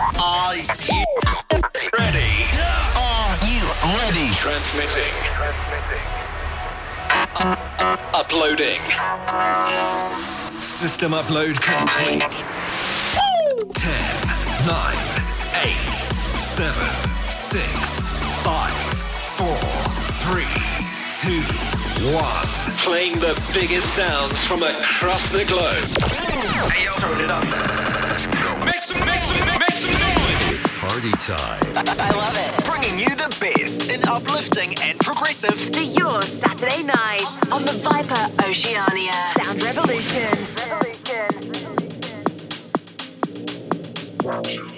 Are you ready? Are you ready? Transmitting. Uh, uploading. System upload complete. 10, 9, 8, 7, 6, 5, 4, 3, 2, 1. Playing the biggest sounds from across the globe. Hey. Turn it up. Make some, make some, make some noise. It's party time. I love it. Bringing you the best in uplifting and progressive. For your Saturday night on the Viper Oceania Sound Revolution. Lost at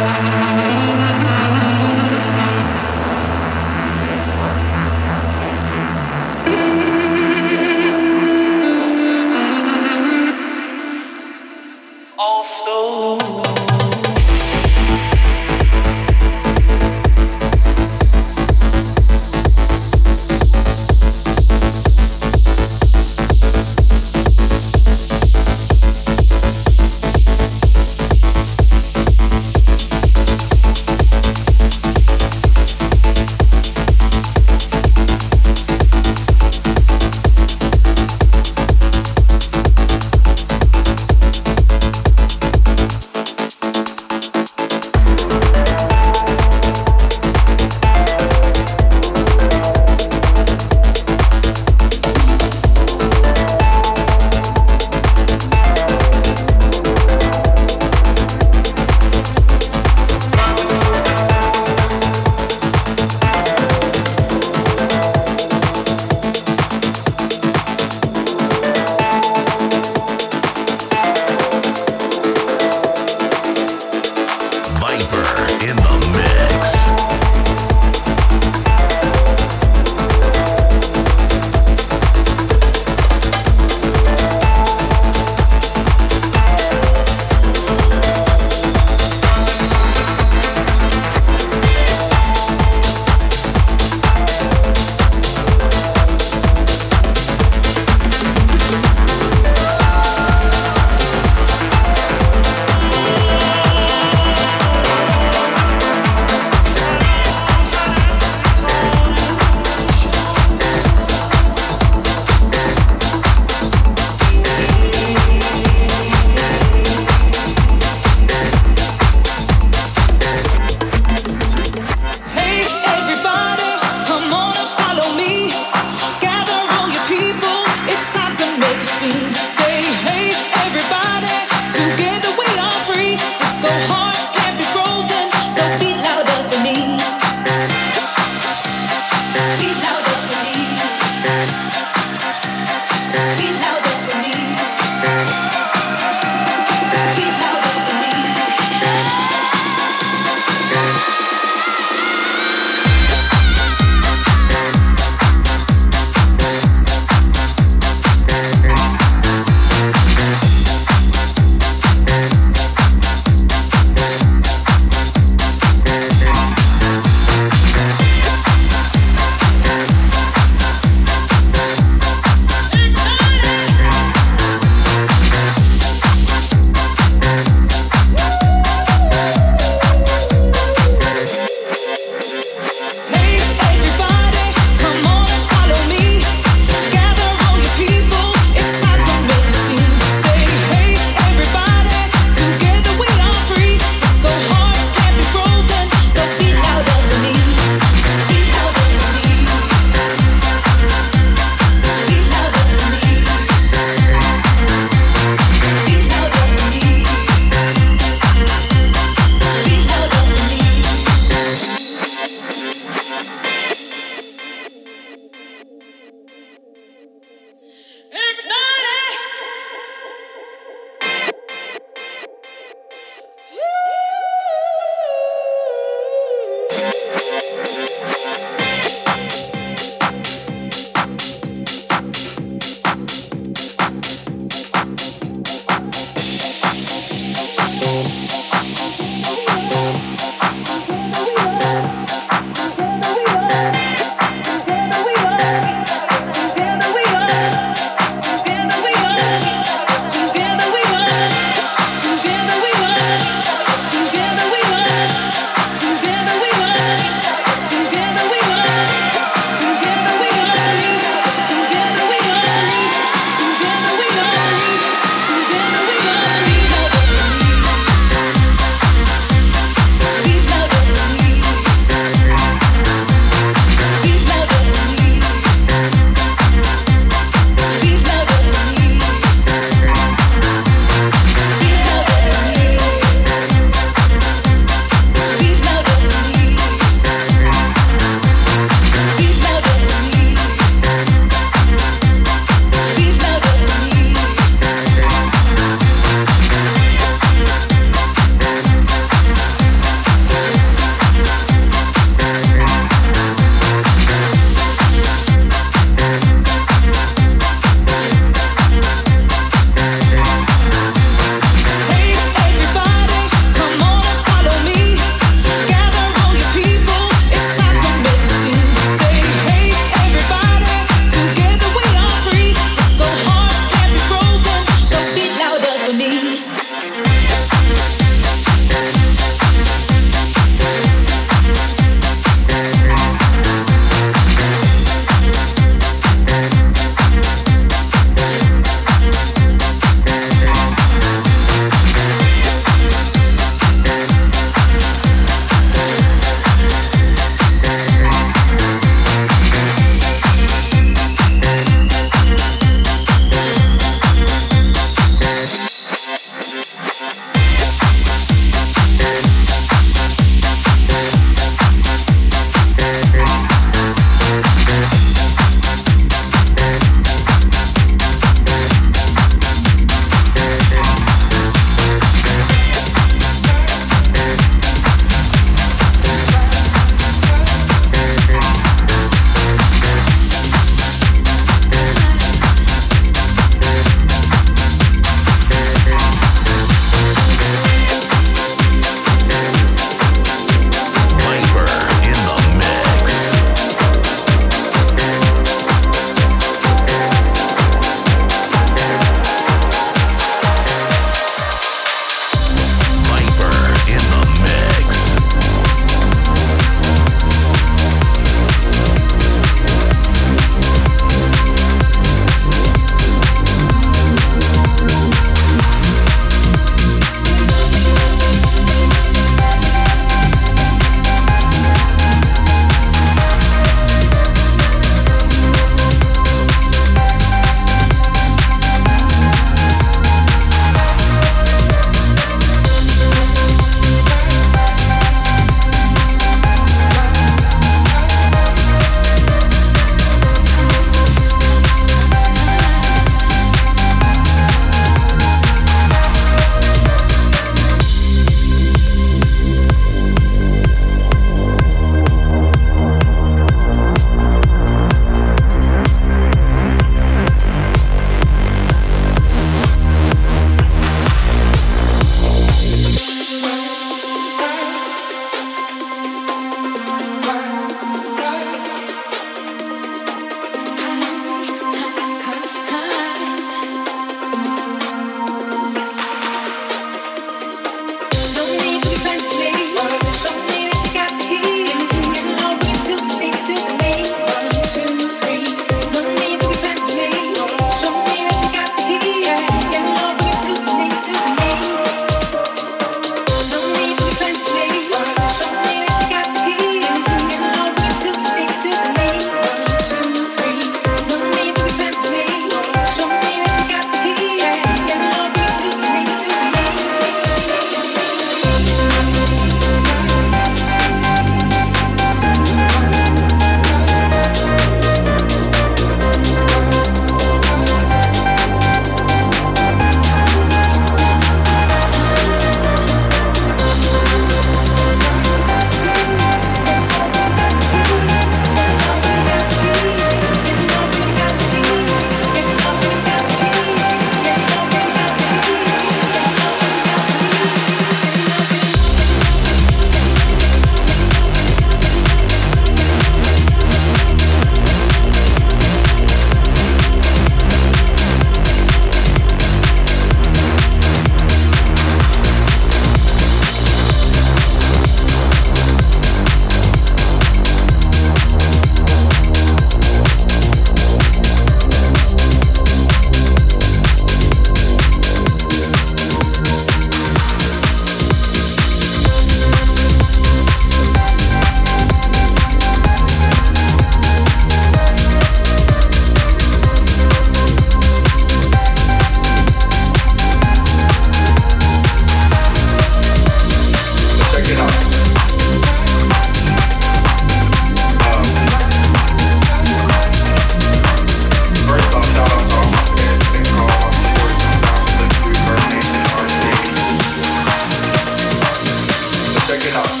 Rock.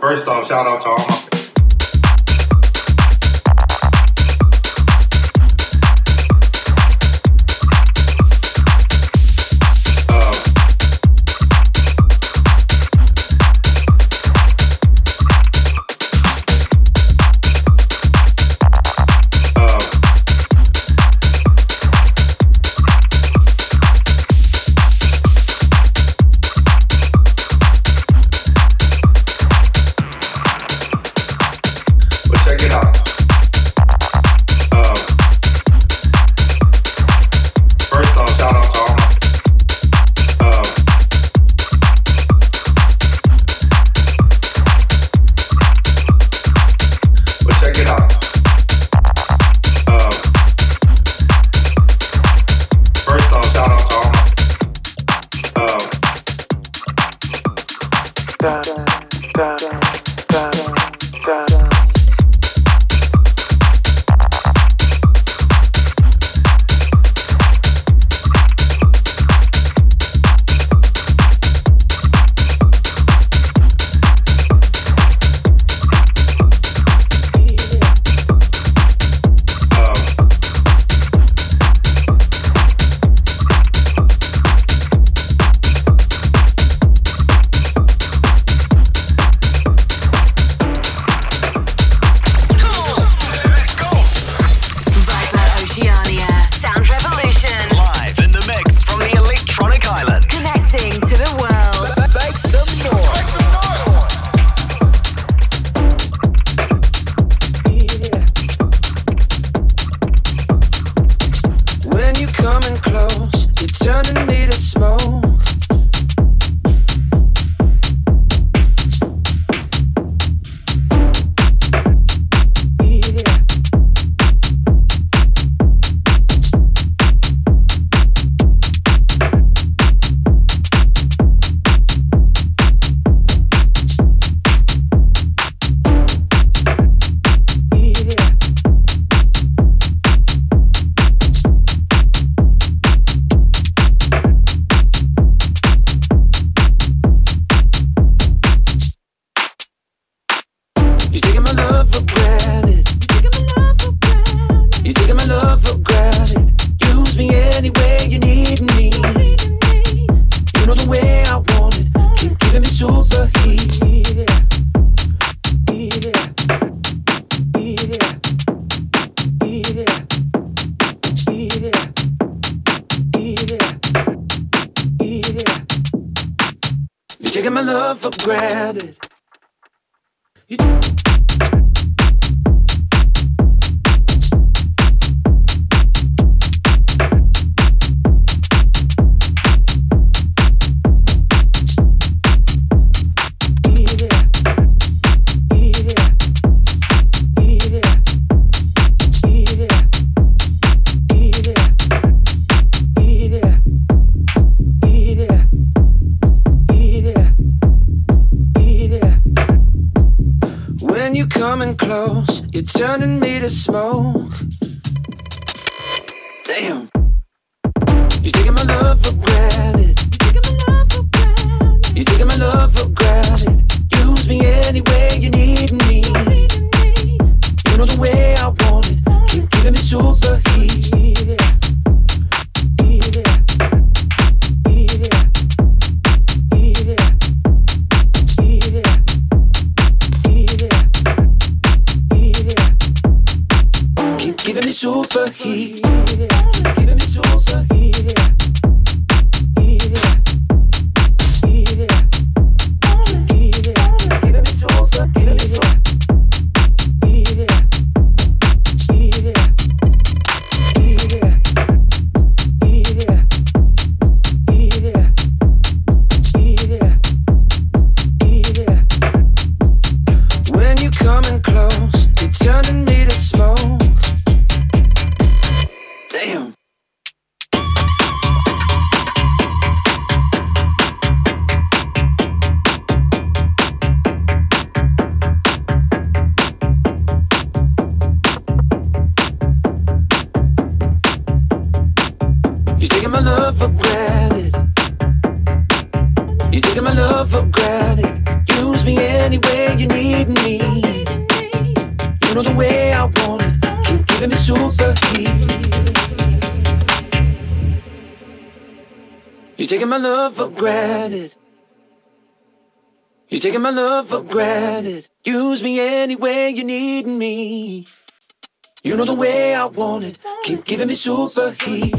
First off, shout out to all my my love for granted. Use me any way you need me. You know the way I want it. Keep giving me super heat.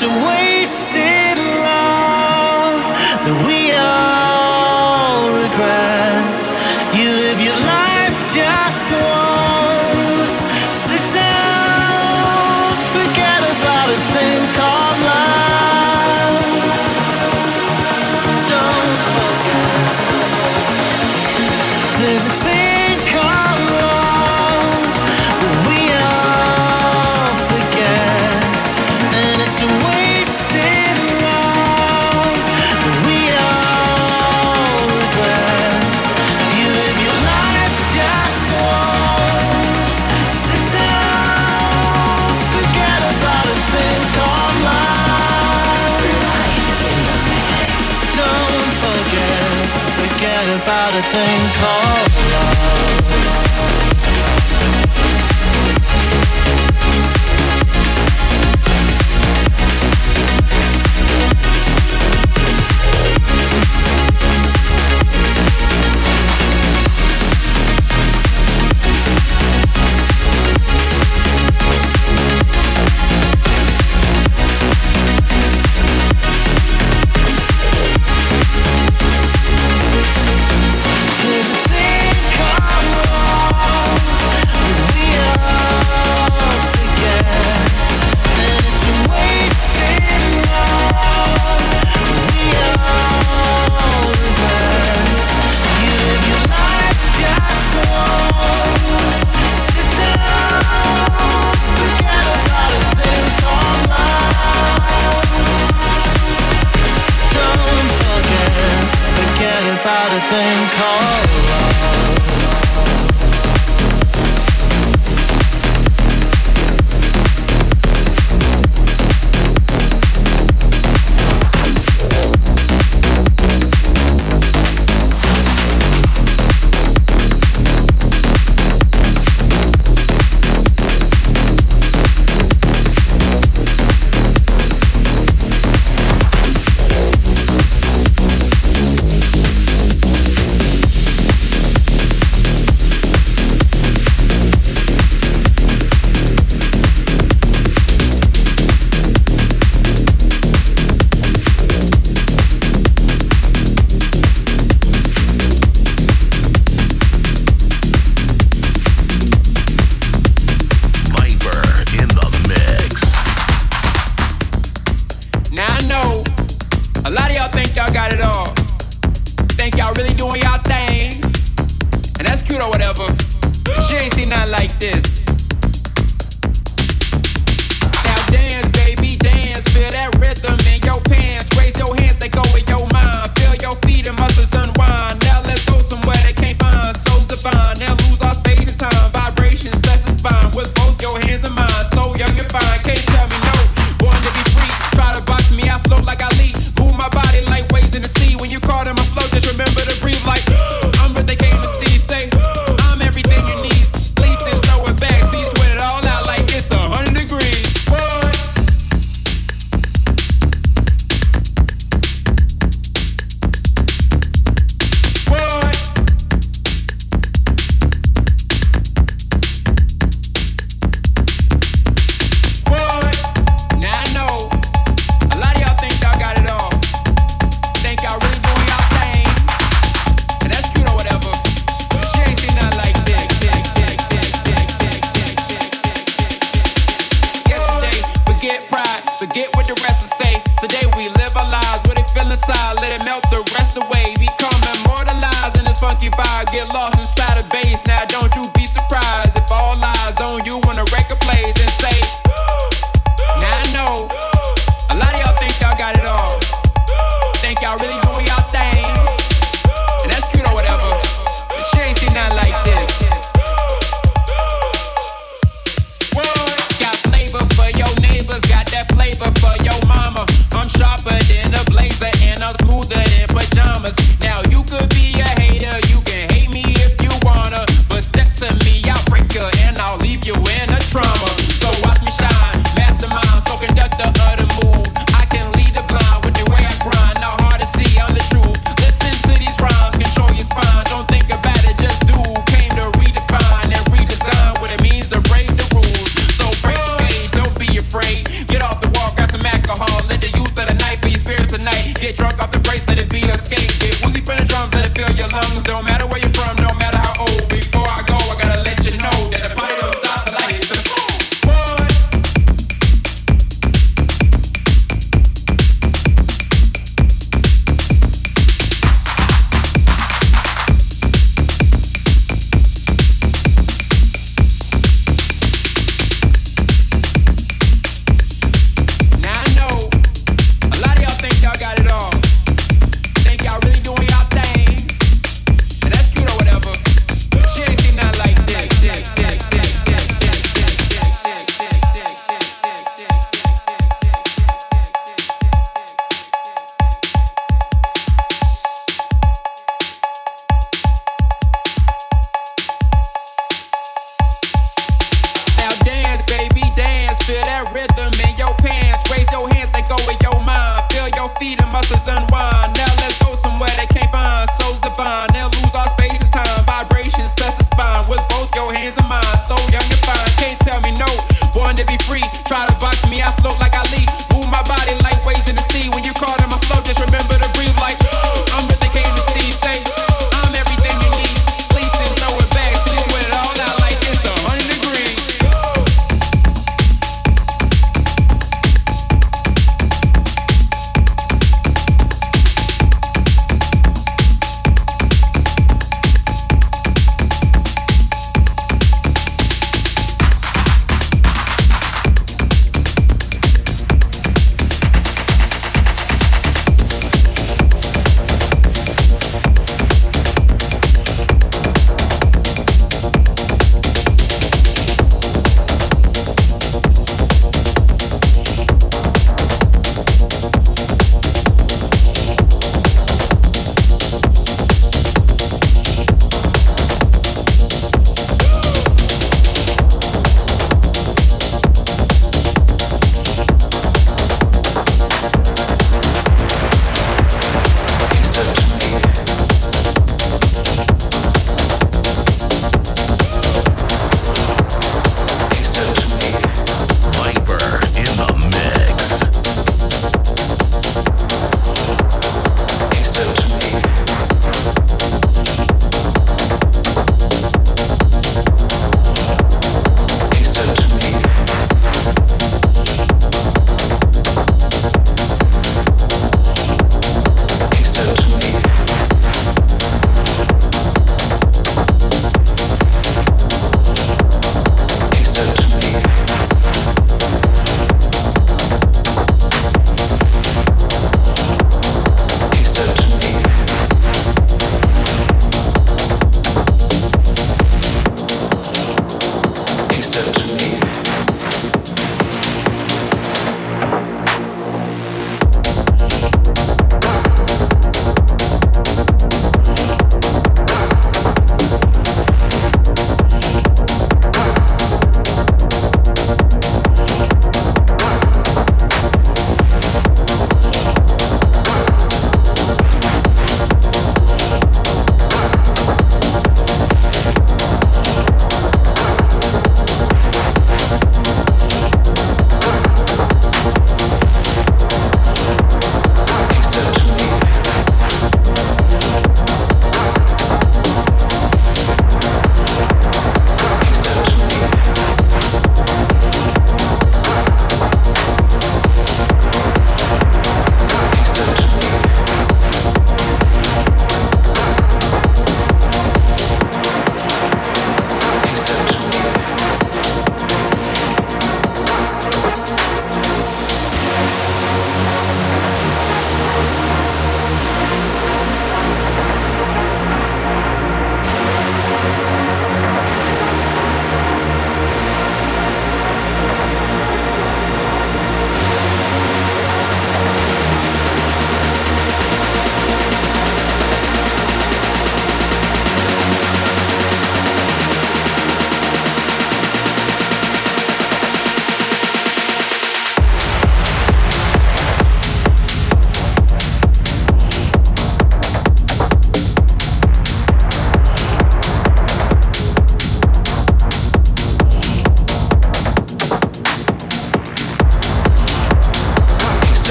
The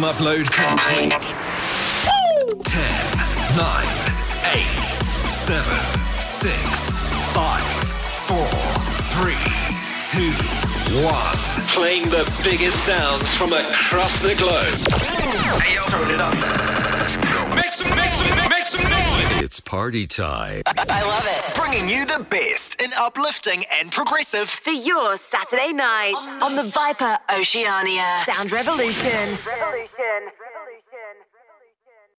System upload complete. 10, 9, 8, 7, 6, 5, 4, 3, 2, 1. Playing the biggest sounds from across the globe. Hey, Turn it up. Make some, make some, make some noise. It's party time. I love it. Bringing you the best in uplifting and progressive. For your Saturday night on the Viper Oceania Sound Revolution. Revolution.